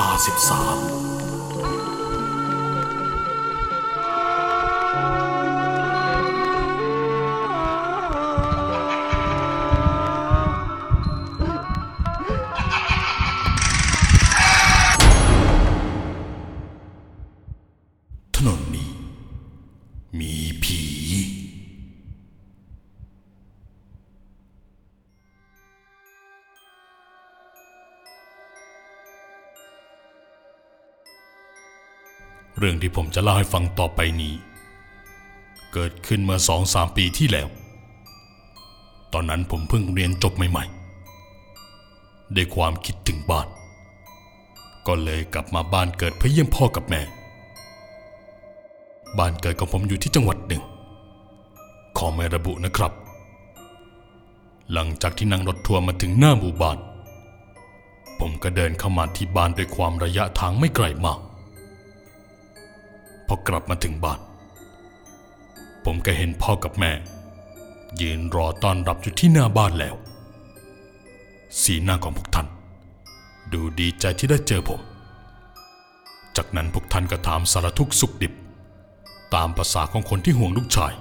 ลาสิบสามถนนนี้ มี รื่องที่ผมจะเล่าให้ฟังต่อไปนี้ เกิดขึ้นเมื่อสองสามปีที่แล้ว ตอนนั้นผมเพิ่งเรียนจบใหม่ๆด้วยความคิดถึงบ้าน ก็เลยกลับมาบ้านเกิดเพื่อเยี่ยมพ่อกับแม่ บ้านเกิดของผมอยู่ที่จังหวัดหนึ่ง ขอไม่ระบุนะครับ หลังจากที่นั่งรถทัวร์มาถึงหน้าหมู่บ้านผมก็เดินเข้ามาที่บ้านด้วยความระยะทางไม่ไกลมาก พอกลับมาถึงบ้าน ผมก็เห็นพ่อกับแม่ ยืนรอต้อนรับอยู่ที่หน้าบ้านแล้ว สีหน้าของพวกท่าน ดูดีใจที่ได้เจอผม จากนั้นพวกท่านก็ถามสารทุกข์สุขดิบ ตามภาษาของคนที่ห่วงลูกชาย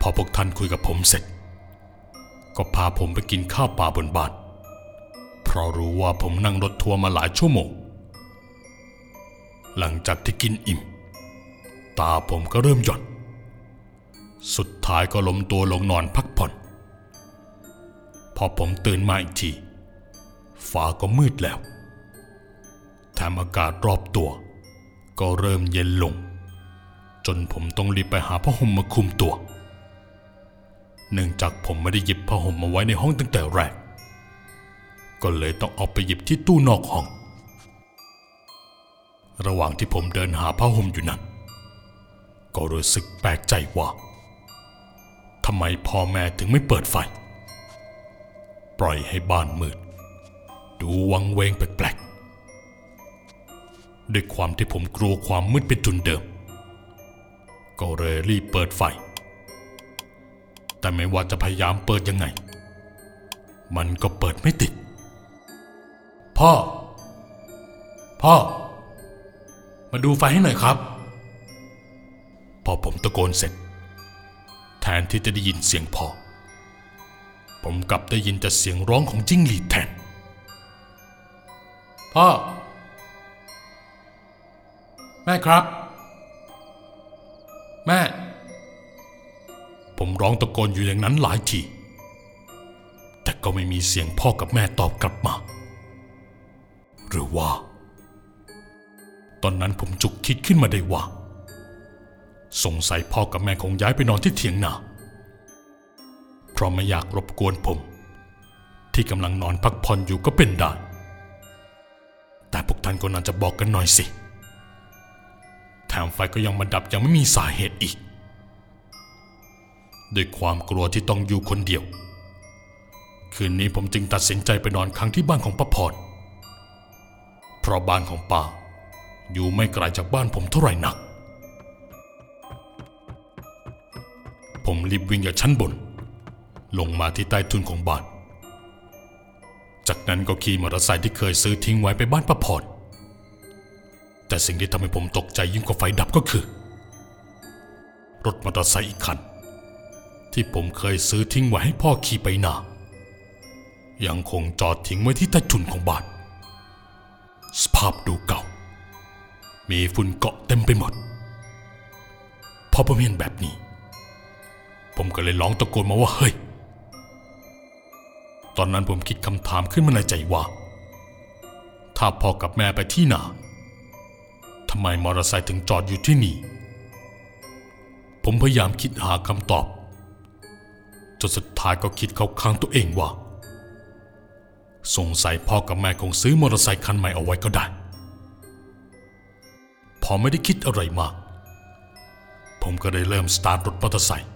พอพวกท่านคุยกับผมเสร็จ ก็พาผมไปกินข้าวปลาบนบ้านเพราะรู้ว่าผมนั่งรถทัวร์มาหลายชั่วโมง หลังจากที่กินอิ่ม ตาผมก็เริ่มหย่อน สุดท้ายก็ล้มตัวลงนอนพักผ่อน พอผมตื่นมาอีกทีฟ้าก็มืดแล้วแถมอากาศรอบตัว ก็เริ่มเย็นลง จนผมต้องรีบไปหาผ้าห่มมาคลุมตัว เนื่องจากผมไม่ได้หยิบผ้าห่มมาไว้ในห้องตั้งแต่แรก ก็เลยต้องเอาไปหยิบที่ตู้นอกห้อง ระหว่างที่ผมเดินหาผ้าห่มอยู่นั้น ก็รู้สึกแปลกใจว่าทำไมพ่อแม่ถึงไม่เปิดไฟ ปล่อยให้บ้านมืด ดูวังเวงแปลกๆด้วยความที่ผมกลัวความมืดเป็นจุนเดิม ก็เลยรีบเปิดไฟ แต่ไม่ว่าจะพยายามเปิดยังไง มันก็เปิดไม่ติด พ่อ พ่อ มาดูไฟให้หน่อยครับ พอผมตะโกนเสร็จ แทนที่จะได้ยินเสียงพ่อผมกลับได้ยินแต่เสียงร้องของจิ้งหรีดแทน พ่อ แม่ครับ แม่ ผมร้องตะโกนอยู่อย่างนั้นหลายที แต่ก็ไม่มีเสียงพ่อกับแม่ตอบกลับมา หรือว่า ตอนนั้นผมจุกคิดขึ้นมาได้ว่า สงสัยพ่อกับแม่คงย้ายไปนอนที่เถียงนาเพราะไม่อยากรบกวนผม ที่กำลังนอนพักผ่อนอยู่ก็เป็นได้ แต่พวกท่านก็น่าจะบอกกันหน่อยสิ แถมไฟก็ยังมาดับยังไม่มีสาเหตุอีก ด้วยความกลัวที่ต้องอยู่คนเดียว คืนนี้ผมจึงตัดสินใจไปนอนค้างที่บ้านของป้าพร เพราะบ้านของป้า อยู่ไม่ไกลจากบ้านผมเท่าไหร่นัก ผมรีบวิ่งจากชั้นบน ลงมาที่ใต้ทุนของบ้าน จากนั้นก็ขี่มอเตอร์ไซค์ที่เคยซื้อทิ้งไว้ไปบ้านป้าพรแต่สิ่งที่ทำให้ผมตกใจยิ่งกว่าไฟดับก็คือ รถมอเตอร์ไซค์อีกคัน ที่ผมเคยซื้อทิ้งไว้ให้พ่อขี่ไปนายังคงจอดทิ้งไว้ที่ใต้ทุนของบ้าน สภาพดูเก่า มีฝุ่นเกาะเต็มไปหมด พอผมเห็นแบบนี้ ผมก็เลยร้องตะโกนมาว่าเฮ้ย ตอนนั้นผมคิดคำถามขึ้นมาในใจว่า ถ้าพ่อกับแม่ไปที่นาทำไมมอเตอร์ไซค์ถึงจอดอยู่ที่นี่ ผมพยายามคิดหาคำตอบ จนสุดท้ายก็คิดเข้าข้างตัวเองว่า สงสัยพ่อกับแม่คงซื้อมอเตอร์ไซค์คันใหม่เอาไว้ก็ได้ อไม่ได้คิดอะไรมาก ผมก็ได้เริ่มสตาร์ทรถมอเตอร์ไซค์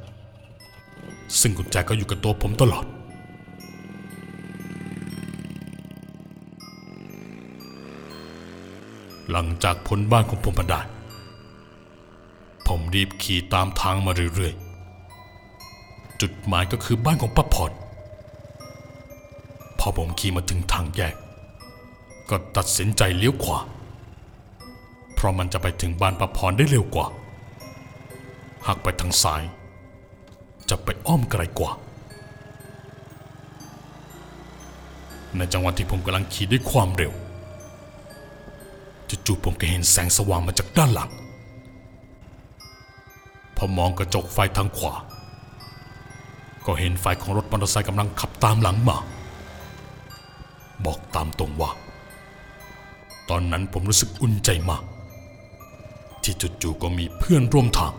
ซึ่งกุญแจก็อยู่กับตัวผมตลอด หลังจากพ้นบ้านของผมมาได้ ผมรีบขี่ตามทางมาเรื่อยๆ จุดหมายก็คือบ้านของป้าพรพอผมขี่มาถึงทางแยก ก็ตัดสินใจเลี้ยวขวา เพราะมันจะไปถึงบ้านประพรได้เร็วกว่า หากไปทางซ้าย จะไปอ้อมไกลกว่า ในจังหวะที่ผมกำลังขี่ด้วยความเร็วจู่ๆผมก็เห็นแสงสว่างมาจากด้านหลัง พอมองกระจกไฟทางขวา ก็เห็นไฟของรถมอเตอร์ไซค์กำลังขับตามหลังมา บอกตามตรงว่า ตอนนั้นผมรู้สึกอุ่นใจมาก ที่จู่ๆก็มีเพื่อนร่วมทาง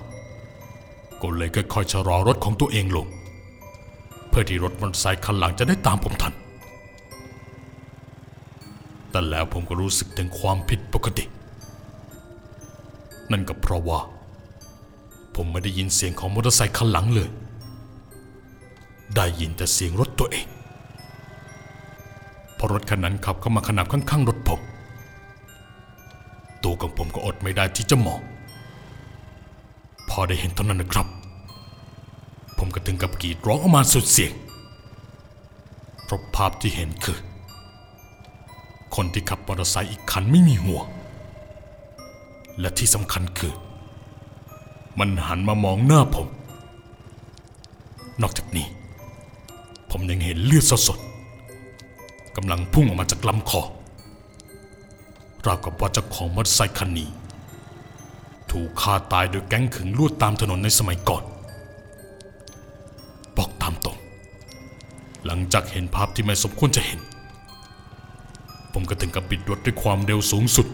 ก็เลยค่อยๆชะลอรถของตัวเองลง เพื่อที่รถมอเตอร์ไซค์คันหลังจะได้ตามผมทัน แต่แล้วผมก็รู้สึกถึงความผิดปกติ นั่นก็เพราะว่า ผมไม่ได้ยินเสียงของมอเตอร์ไซค์คันหลังเลย ได้ยินแต่เสียงรถตัวเองพอรถคันนั้นขับเข้ามาขนาบข้างๆรถ ไม่ได้ที่จะมองพอได้เห็นเท่านั้นนะครับ ผมก็ถึงกับกรีดร้องออกมาสุดเสียงเพราะภาพที่เห็นคือ คนที่ขับมอเตอร์ไซค์อีกคันไม่มีหัว และที่สำคัญคือ มันหันมามองหน้าผม นอกจากนี้ ผมยังเห็นเลือดสดๆกำลังพุ่งออกมาจากลำคอราวกับว่าเจ้าของมอเตอร์ไซค์คันนี้ ถูกฆ่าตายโดยแก๊งขึงลวดตามถนนในสมัยก่อน บอกตามตรง หลังจากเห็นภาพที่ไม่สมควรจะเห็น ผมก็ถึงกับบิดรถด้วยความเร็วสูงสุด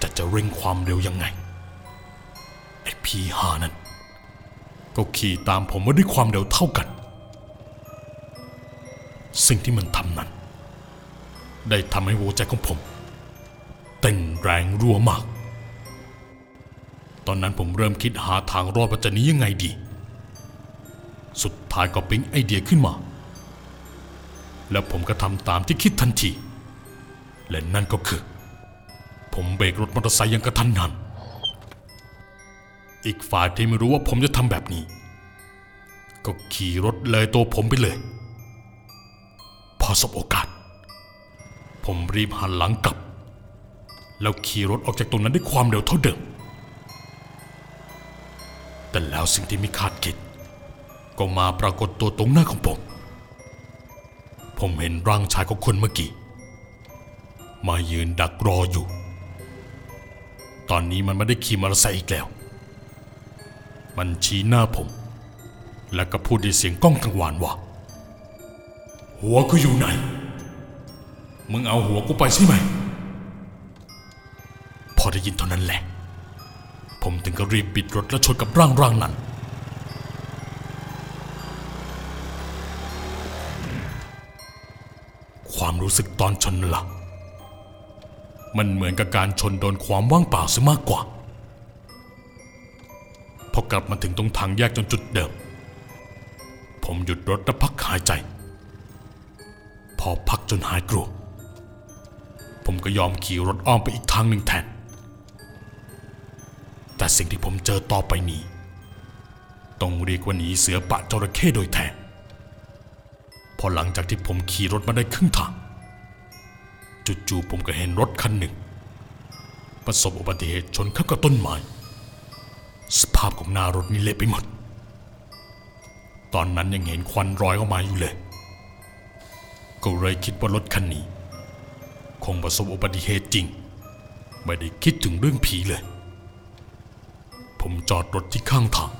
จะจะเร่งความเร็วยังไง ไอ้พีหานั้น ก็ขี่ตามผมมาด้วยความเร็วเท่ากัน สิ่งที่มันทำนั้น ได้ทำให้หัวใจของผมเต้นแรงรัวมาก ตอนนั้นผมเริ่มคิดหาทางรอดว่าจะหนี้ยังไงดี สุดท้ายก็ปิ๊งไอเดียขึ้นมา แล้วผมก็ทำตามที่คิดทันที และนั่นก็คือ ผมเบรกรถมอเตอร์ไซค์อยังกระทันหัน อีกฝ่ายที่ไม่รู้ว่าผมจะทำแบบนี้ ก็ขี่รถเลยตัวผมไปเลย พอสบโอกาส ผมรีบหันหลังกลับ แล้วขี่รถออกจากตรงนั้นด้วยความเร็วเท่าเดิม แต่แล้วสิ่งที่ไม่คาดคิด ก็มาปรากฏตัวตรงหน้าของผม ผมเห็นร่างชายของคนเมื่อกี้ มายืนดักรออยู่ ตอนนี้มันไม่ได้ขี่มอเตอร์ไซค์อีกแล้ว มันชี้หน้าผม และก็พูดด้วยเสียงก้องกังวานว่า หัวกูอยู่ไหน มึงเอาหัวกูไปใช่ไหม พอได้ยินเท่านั้นแหละ ผมถึงก็รีบบิดรถและชนกับร่างร่างนั้น ความรู้สึกตอนชนนั่นละ่ะ มันเหมือนกับการชนโดนความว่างเปล่าซะมากกว่า พอกลับมาถึงตรงทางแยกจนจุดเดิม ผมหยุดรถและพักหายใจ พอพักจนหายกลัว ผมก็ยอมขี่รถอ้อมไปอีกทางหนึ่งแทน แต่สิ่งที่ผมเจอต่อไปนี้ ต้องเรียกว่าหนีเสือปะจระเข้โดยแท้พอหลังจากที่ผมขี่รถมาได้ครึ่งทางจู่ๆผมก็เห็นรถคันหนึ่ง ประสบอุบัติเหตุชนเข้ากับต้นไม้สภาพของหน้ารถนี่เละไปหมด ตอนนั้นยังเห็นควันรอยออกมาอยู่เลย ก็เลยคิดว่ารถคันนี้ คงประสบอุบัติเหตุจริง ไม่ได้คิดถึงเรื่องผีเลย ผมจอดรถที่ข้างทาง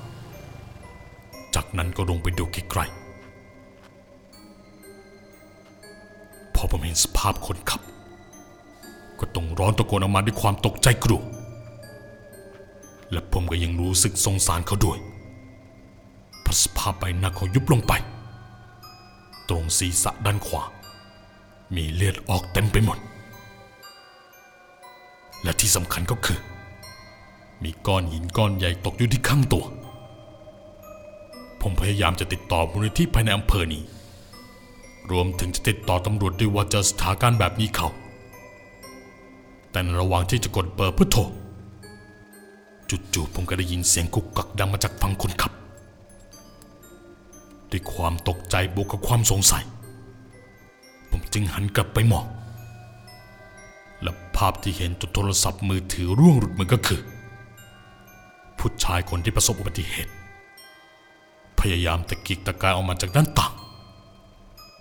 จากนั้นก็ลงไปดูไกล้ๆพอผมเห็นสภาพคนขับ ก็ต้องร้อนตะโกนออกมาด้วยความตกใจกลัว และผมก็ยังรู้สึกสงสารเขาด้วยเพราะสภาพใบหน้าเขายุบลงไป ตรงศีรษะด้านขวา มีเลือดออกเต็มไปหมด และที่สำคัญก็คือ มีก้อนหินก้อนใหญ่ตกอยู่ที่ข้างตัว ผมพยายามจะติดต่อมูลนิธิภายในอำเภอนี้ รวมถึงจะติดต่อตำรวจด้วยว่าเจอสถานการณ์แบบนี้เขา แต่ในระหว่างที่จะกดเบอร์เพื่อโทรจู่ๆผมก็ได้ยินเสียงกุกกักดังมาจากฝั่งคนขับ ด้วยความตกใจบวกกับความสงสัย ผมจึงหันกลับไปมอง และภาพที่เห็นจนโทรศัพท์มือถือร่วงหลุดมือก็คือ ผู้ชายคนที่ประสบอุบัติเหตุ พยายามตะกิกตะกายออกมาจากด้านต่าง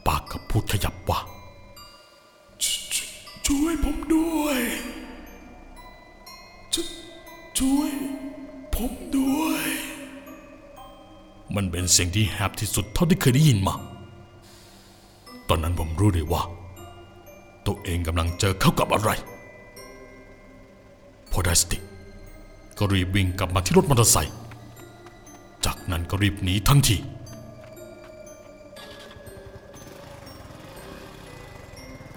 ปากกับพูดขยับว่าช,ช่วยผมด้วยชช่วยผมด้วย มันเป็นเสียงที่แฮปที่สุดเท่าที่เคยได้ยินมา ตอนนั้นผมรู้เลยว่า ตัวเองกำลังเจอเข้ากับอะไร พอได้สติ ก็รีบวิ่งกลับมาที่รถมอเตอร์ไซค์จากนั้นก็รีบหนีทันที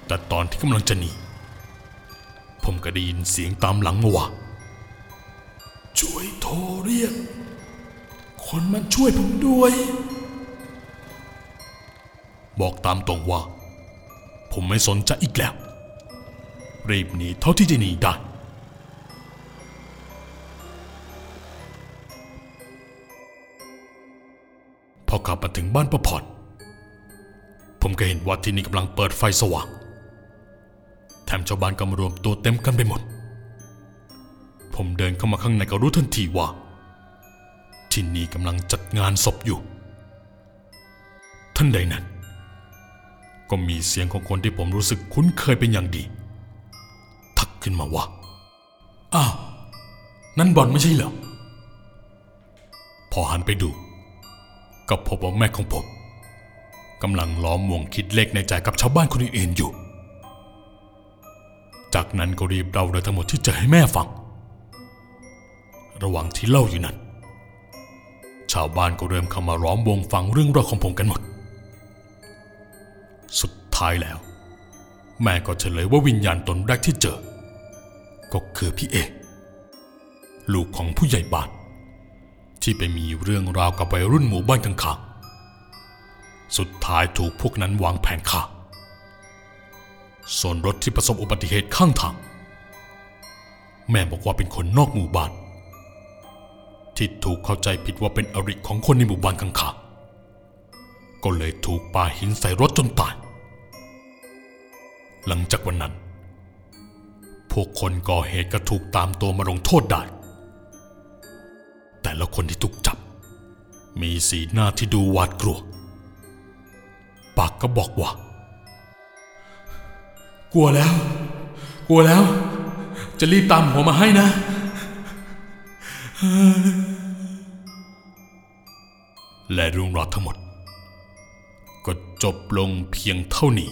แต่ตอนที่กำลังจะหนีผมก็ได้ยินเสียงตามหลังมาว่าช่วยโทรเรียก คนมาช่วยผมด้วย บอกตามตรงว่า ผมไม่สนใจอีกแล้ว รีบหนีเท่าที่จะหนีได้ ขับมาถึงบ้านประพรผมก็เห็นว่าที่นี่กำลังเปิดไฟสว่าง แถมชาวบ้านก็มารวมตัวเต็มกันไปหมด ผมเดินเข้ามาข้างในก็รู้ทันทีว่า ที่นี่กำลังจัดงานศพอยู่ ท่านใดนั้น ก็มีเสียงของคนที่ผมรู้สึกคุ้นเคยเป็นอย่างดี ทักขึ้นมาว่า อ้าว นั่นบอลไม่ใช่เหรอ พอหันไปดู ก็พบว่าแม่ของผมกำลังล้อมวงคิดเลขในใจกับชาวบ้านคนอื่นๆอยู่ จากนั้นก็รีบเล่าเรื่องทั้งหมดที่เจอให้แม่ฟัง ระหว่างที่เล่าอยู่นั้น ชาวบ้านก็เริ่มเข้ามาล้อมวงฟังเรื่องราวของผมกันหมด สุดท้ายแล้ว แม่ก็เฉลยว่าวิญญาณตนแรกที่เจอ ก็คือพี่เอกลูกของผู้ใหญ่บ้าน ที่ไปมีเรื่องราวกับวัยรุ่นหมู่บ้านข้างๆสุดท้ายถูกพวกนั้นวางแผนฆ่า ส่วนรถที่ประสบอุบัติเหตุข้างทาง แม่บอกว่าเป็นคนนอกหมู่บ้าน ที่ถูกเข้าใจผิดว่าเป็นอริของคนในหมู่บ้านข้างๆก็เลยถูกปาหินใส่รถจนตาย หลังจากวันนั้น พวกคนก่อเหตุก็ถูกตามตัวมาลงโทษได้ ละคนที่ถูกจับ มีสีหน้าที่ดูหวาดกลัว ปากก็บอกว่า กลัวแล้ว กลัวแล้ว จะรีบตามหัวมาให้นะ และเรื่องราวทั้งหมด ก็จบลงเพียงเท่านี้